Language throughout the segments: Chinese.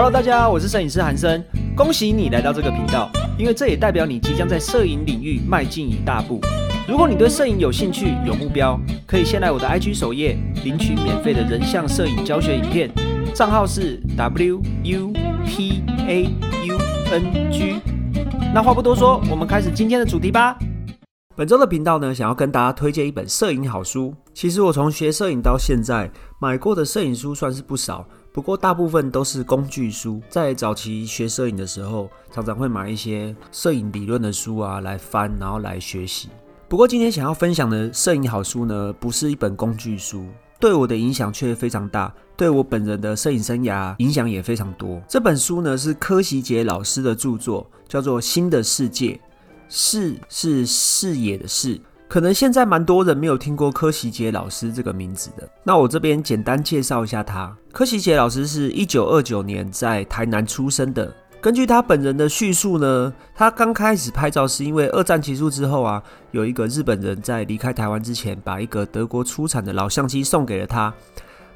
Hello，大家好，我是摄影师韩生，恭喜你来到这个频道，因为这也代表你即将在摄影领域迈进一大步。如果你对摄影有兴趣、有目标，可以先来我的 IG 首页领取免费的人像摄影教学影片，账号是 W U P A U N G。那话不多说，我们开始今天的主题吧。本周的频道呢，想要跟大家推荐一本摄影好书。其实我从学摄影到现在，买过的摄影书算是不少，不过大部分都是工具书。在早期学摄影的时候，常常会买一些摄影理论的书啊来翻，然后来学习。不过今天想要分享的摄影好书呢，不是一本工具书，对我的影响却非常大，对我本人的摄影生涯影响也非常多。这本书呢是柯希杰老师的著作，叫做《新的世界》。视是视野的视，可能现在蛮多人没有听过柯希杰老师这个名字的。那我这边简单介绍一下他。柯希杰老师是一九二九年在台南出生的。根据他本人的叙述呢，他刚开始拍照是因为二战结束之后啊，有一个日本人在离开台湾之前，把一个德国出产的老相机送给了他。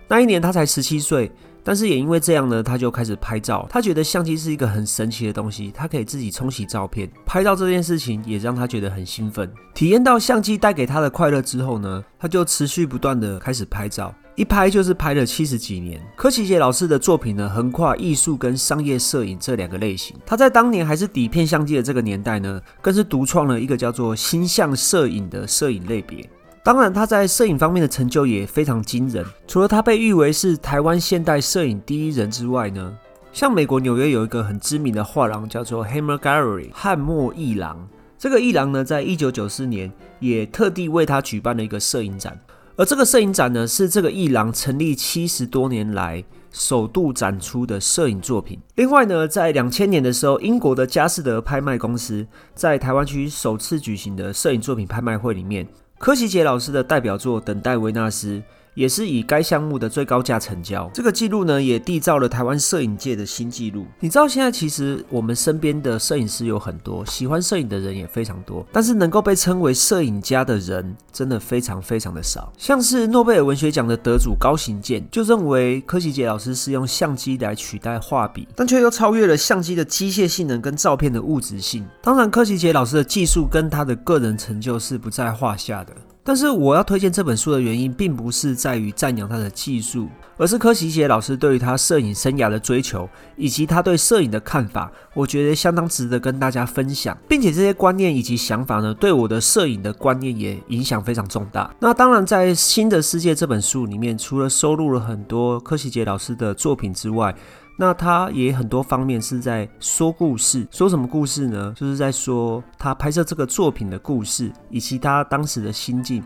那一年他才十七岁。但是也因为这样呢，他就开始拍照。他觉得相机是一个很神奇的东西，他可以自己冲洗照片。拍照这件事情也让他觉得很兴奋。体验到相机带给他的快乐之后呢，他就持续不断的开始拍照，一拍就是拍了七十几年。柯奇杰老师的作品呢，横跨艺术跟商业摄影这两个类型。他在当年还是底片相机的这个年代呢，更是独创了一个叫做星象摄影的摄影类别。当然，他在摄影方面的成就也非常惊人。除了他被誉为是台湾现代摄影第一人之外呢，像美国纽约有一个很知名的画廊叫做 Hammer Gallery 汉默艺廊。这个艺廊呢，在一九九四年也特地为他举办了一个摄影展。而这个摄影展呢，是这个艺廊成立七十多年来首度展出的摄影作品。另外呢，在两千年的时候，英国的佳士得拍卖公司在台湾区首次举行的摄影作品拍卖会里面。柯希杰老师的代表作《等待维纳斯》也是以该项目的最高价成交，这个记录呢也缔造了台湾摄影界的新纪录。你知道现在其实我们身边的摄影师有很多，喜欢摄影的人也非常多，但是能够被称为摄影家的人真的非常非常的少。像是诺贝尔文学奖的得主高行健就认为柯希杰老师是用相机来取代画笔，但却又超越了相机的机械性能跟照片的物质性。当然，柯希杰老师的技术跟他的个人成就是不在话下的。但是我要推荐这本书的原因，并不是在于赞扬他的技术，而是柯希杰老师对于他摄影生涯的追求，以及他对摄影的看法，我觉得相当值得跟大家分享，并且这些观念以及想法呢，对我的摄影的观念也影响非常重大。那当然，在《新的世界》这本书里面，除了收录了很多柯希杰老师的作品之外，那他也很多方面是在说故事，说什么故事呢？就是在说他拍摄这个作品的故事，以及他当时的心境，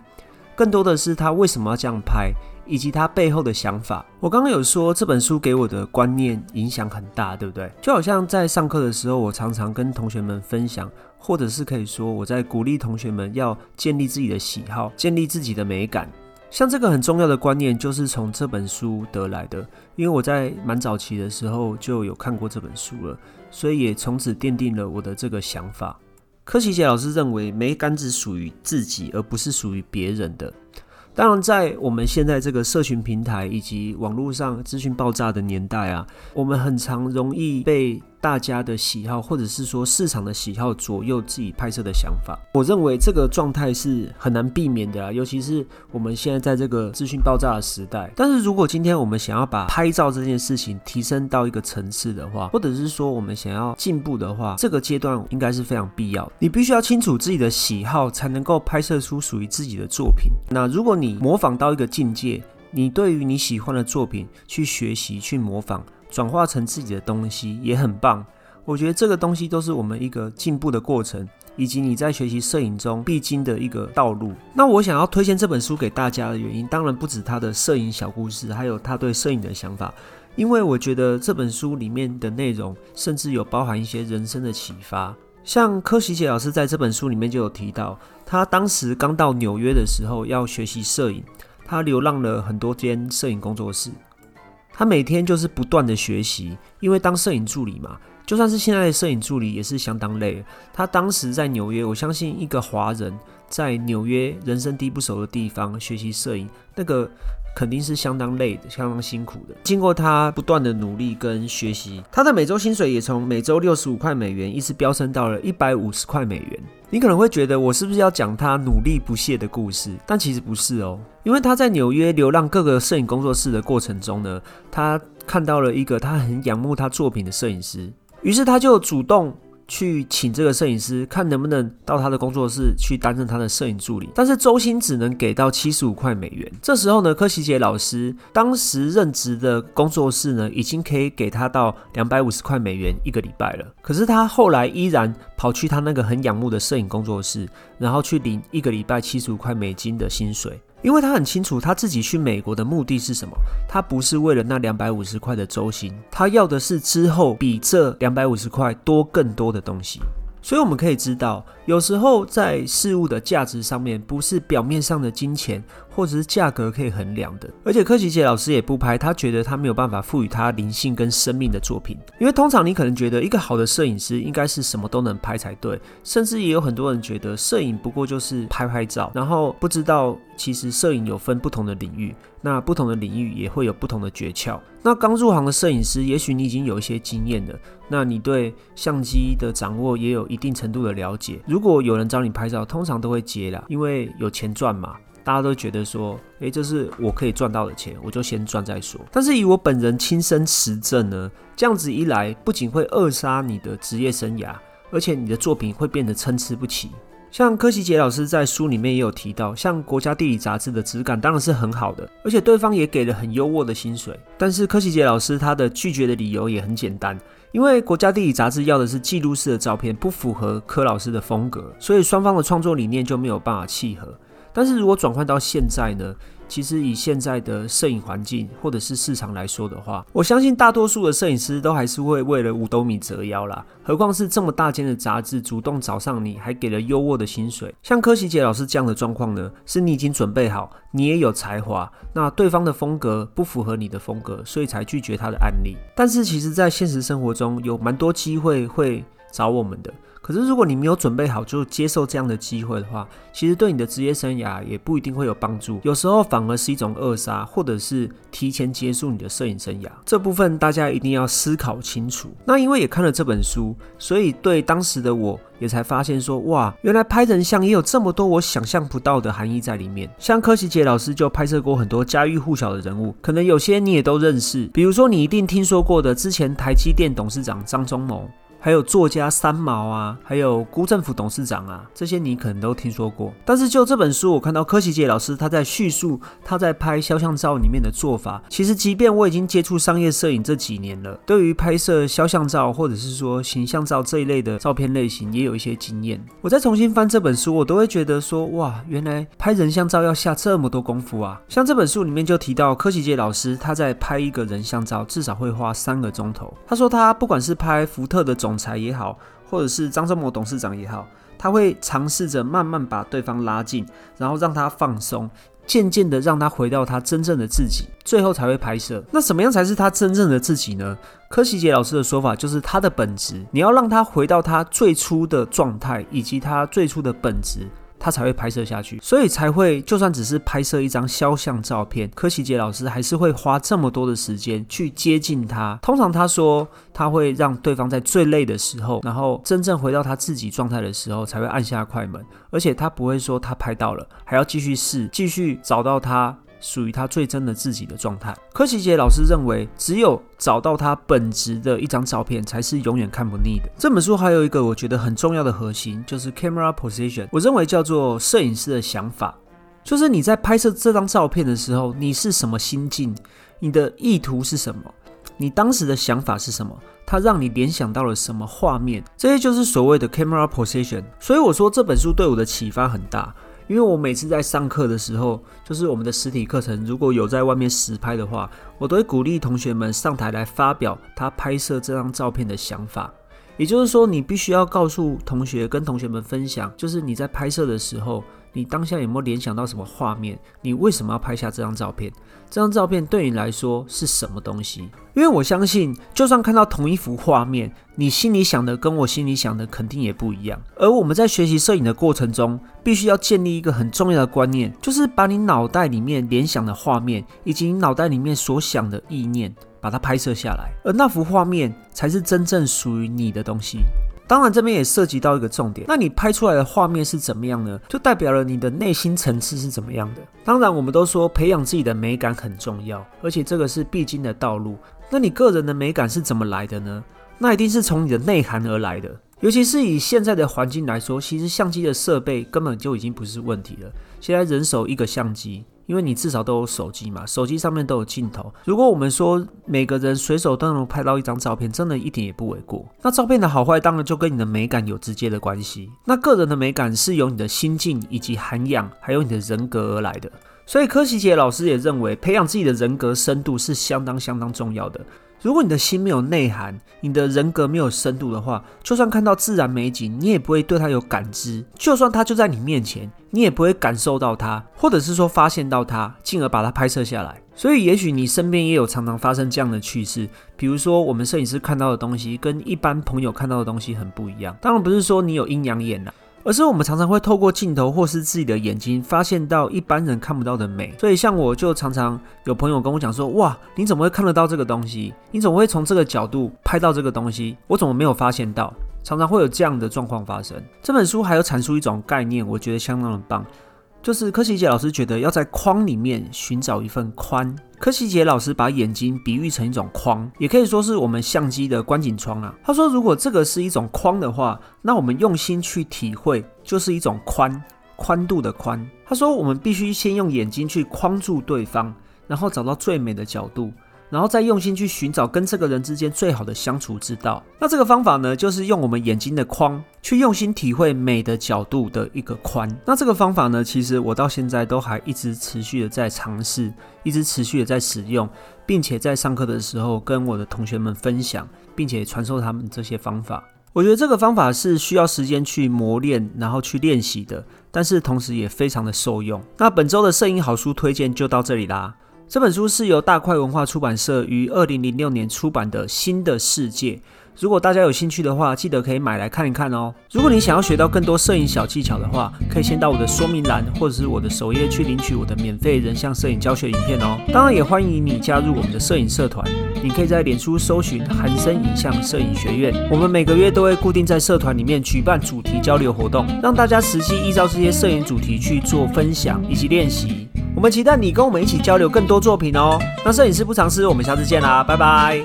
更多的是他为什么要这样拍，以及他背后的想法。我刚刚有说这本书给我的观念影响很大，对不对？就好像在上课的时候，我常常跟同学们分享，或者是可以说我在鼓励同学们要建立自己的喜好，建立自己的美感。像这个很重要的观念，就是从这本书得来的。因为我在蛮早期的时候就有看过这本书了，所以也从此奠定了我的这个想法。柯希杰老师认为，美感只属于自己，而不是属于别人的。当然，在我们现在这个社群平台以及网络上资讯爆炸的年代啊，我们很常容易被大家的喜好，或者是说市场的喜好左右自己拍摄的想法。我认为这个状态是很难避免的啊，尤其是我们现在在这个资讯爆炸的时代。但是如果今天我们想要把拍照这件事情提升到一个层次的话，或者是说我们想要进步的话，这个阶段应该是非常必要。你必须要清楚自己的喜好，才能够拍摄出属于自己的作品。那如果你模仿到一个境界，你对于你喜欢的作品去学习、去模仿、转化成自己的东西也很棒。我觉得这个东西都是我们一个进步的过程，以及你在学习摄影中必经的一个道路。那我想要推荐这本书给大家的原因，当然不止他的摄影小故事，还有他对摄影的想法。因为我觉得这本书里面的内容，甚至有包含一些人生的启发。像柯希杰老师在这本书里面就有提到，他当时刚到纽约的时候要学习摄影，他流浪了很多间摄影工作室，他每天就是不断的学习，因为当摄影助理嘛，就算是现在的摄影助理也是相当累。他当时在纽约，我相信一个华人在纽约人生地不熟的地方学习摄影，那个。肯定是相当累的，相当辛苦的。经过他不断的努力跟学习，他的每周薪水也从每周六十五块美元一直飙升到了一百五十块美元。你可能会觉得我是不是要讲他努力不懈的故事？但其实不是哦，因为他在纽约流浪各个摄影工作室的过程中呢，他看到了一个他很仰慕他作品的摄影师，于是他就主动。去请这个摄影师，看能不能到他的工作室去担任他的摄影助理。但是周薪只能给到七十五块美元。这时候呢，柯奇杰老师当时任职的工作室呢，已经可以给他到两百五十块美元一个礼拜了。可是他后来依然跑去他那个很仰慕的摄影工作室，然后去领一个礼拜七十五块美金的薪水。因为他很清楚他自己去美国的目的是什么，他不是为了那两百五十块的周薪，他要的是之后比这两百五十块多更多的东西。所以我们可以知道，有时候在事物的价值上面，不是表面上的金钱或者是价格可以衡量的。而且柯奇杰老师也不拍，他觉得他没有办法赋予他灵性跟生命的作品。因为通常你可能觉得一个好的摄影师应该是什么都能拍才对，甚至也有很多人觉得摄影不过就是拍拍照，然后不知道其实摄影有分不同的领域。那不同的领域也会有不同的诀窍。那刚入行的摄影师，也许你已经有一些经验了，那你对相机的掌握也有一定程度的了解。如果有人找你拍照，通常都会接啦，因为有钱赚嘛。大家都觉得说，诶，这是我可以赚到的钱，我就先赚再说。但是以我本人亲身实证呢，这样子一来，不仅会扼杀你的职业生涯，而且你的作品会变得参差不齐。像柯奇杰老师在书里面也有提到，像《国家地理》杂志的质感当然是很好的，而且对方也给了很优渥的薪水。但是柯奇杰老师他的拒绝的理由也很简单，因为《国家地理》杂志要的是记录式的照片，不符合柯老师的风格，所以双方的创作理念就没有办法契合。但是如果转换到现在呢？其实以现在的摄影环境或者是市场来说的话，我相信大多数的摄影师都还是会为了五斗米折腰啦。何况是这么大间的杂志主动找上你，还给了优渥的薪水。像柯喜杰老师这样的状况呢，是你已经准备好，你也有才华，那对方的风格不符合你的风格，所以才拒绝他的案例。但是其实，在现实生活中，有蛮多机会会找我们的。可是，如果你没有准备好就接受这样的机会的话，其实对你的职业生涯也不一定会有帮助。有时候反而是一种扼杀，或者是提前结束你的摄影生涯。这部分大家一定要思考清楚。那因为也看了这本书，所以对当时的我也才发现说，哇，原来拍人像也有这么多我想象不到的含义在里面。像柯奇杰老师就拍摄过很多家喻户晓的人物，可能有些你也都认识，比如说你一定听说过的之前台积电董事长张忠谋。还有作家三毛啊，还有辜政府董事长啊，这些你可能都听说过。但是就这本书，我看到柯奇杰老师他在叙述他在拍肖像照里面的做法。其实，即便我已经接触商业摄影这几年了，对于拍摄肖像照或者是说形象照这一类的照片类型，也有一些经验。我再重新翻这本书，我都会觉得说，哇，原来拍人像照要下这么多功夫啊！像这本书里面就提到，柯奇杰老师他在拍一个人像照至少会花三个钟头。他说他不管是拍福特的总总裁也好，或者是张忠谋董事长也好，他会尝试着慢慢把对方拉近，然后让他放松，渐渐的让他回到他真正的自己，最后才会拍摄。那什么样才是他真正的自己呢？柯奇杰老师的说法就是他的本质，你要让他回到他最初的状态，以及他最初的本质。他才会拍摄下去，所以才会就算只是拍摄一张肖像照片，柯奇杰老师还是会花这么多的时间去接近他。通常他说他会让对方在最累的时候，然后真正回到他自己状态的时候，才会按下快门，而且他不会说他拍到了，还要继续试，继续找到他。属于他最真的自己的状态。柯奇杰老师认为，只有找到他本质的一张照片，才是永远看不腻的。这本书还有一个我觉得很重要的核心，就是 camera position。我认为叫做摄影师的想法，就是你在拍摄这张照片的时候，你是什么心境，你的意图是什么，你当时的想法是什么，它让你联想到了什么画面，这些就是所谓的 camera position。所以我说这本书对我的启发很大。因为我每次在上课的时候，就是我们的实体课程，如果有在外面实拍的话，我都会鼓励同学们上台来发表他拍摄这张照片的想法。也就是说，你必须要告诉同学跟同学们分享，就是你在拍摄的时候。你当下有没有联想到什么画面？你为什么要拍下这张照片？这张照片对你来说是什么东西？因为我相信，就算看到同一幅画面，你心里想的跟我心里想的肯定也不一样。而我们在学习摄影的过程中，必须要建立一个很重要的观念，就是把你脑袋里面联想的画面，以及你脑袋里面所想的意念，把它拍摄下来，而那幅画面才是真正属于你的东西。当然，这边也涉及到一个重点，那你拍出来的画面是怎么样呢？就代表了你的内心层次是怎么样的。当然，我们都说培养自己的美感很重要，而且这个是必经的道路。那你个人的美感是怎么来的呢？那一定是从你的内涵而来的。尤其是以现在的环境来说，其实相机的设备根本就已经不是问题了。现在人手一个相机。因为你至少都有手机嘛，手机上面都有镜头。如果我们说每个人随手都能拍到一张照片，真的一点也不为过。那照片的好坏当然就跟你的美感有直接的关系。那个人的美感是由你的心境以及涵养，还有你的人格而来的。所以柯奇杰老师也认为，培养自己的人格深度是相当相当重要的。如果你的心没有内涵，你的人格没有深度的话，就算看到自然美景，你也不会对它有感知；就算它就在你面前，你也不会感受到它，或者是说发现到它，进而把它拍摄下来。所以，也许你身边也有常常发生这样的趣事，比如说我们摄影师看到的东西跟一般朋友看到的东西很不一样。当然不是说你有阴阳眼呐。而是我们常常会透过镜头或是自己的眼睛，发现到一般人看不到的美。所以像我就常常有朋友跟我讲说：“哇，你怎么会看得到这个东西？你怎么会从这个角度拍到这个东西？我怎么没有发现到？”常常会有这样的状况发生。这本书还有阐述一种概念，我觉得相当的棒。就是柯奇杰老师觉得要在框里面寻找一份宽。柯奇杰老师把眼睛比喻成一种框，也可以说是我们相机的观景窗啊。他说，如果这个是一种框的话，那我们用心去体会，就是一种宽宽度的宽。他说，我们必须先用眼睛去框住对方，然后找到最美的角度。然后再用心去寻找跟这个人之间最好的相处之道。那这个方法呢，就是用我们眼睛的框去用心体会美的角度的一个宽。那这个方法呢，其实我到现在都还一直持续的在尝试，一直持续的在使用，并且在上课的时候跟我的同学们分享，并且传授他们这些方法。我觉得这个方法是需要时间去磨练，然后去练习的，但是同时也非常的受用。那本周的摄影好书推荐就到这里啦。这本书是由大块文化出版社于二零零六年出版的《新的世界》。如果大家有兴趣的话，记得可以买来看一看哦。如果你想要学到更多摄影小技巧的话，可以先到我的说明栏或者是我的首页去领取我的免费人像摄影教学影片哦。当然，也欢迎你加入我们的摄影社团。你可以在脸书搜寻“韩生影像摄影学院”。我们每个月都会固定在社团里面举办主题交流活动，让大家实际依照这些摄影主题去做分享以及练习。我们期待你跟我们一起交流更多作品哦。那摄影师不尝试，我们下次见啦，拜拜。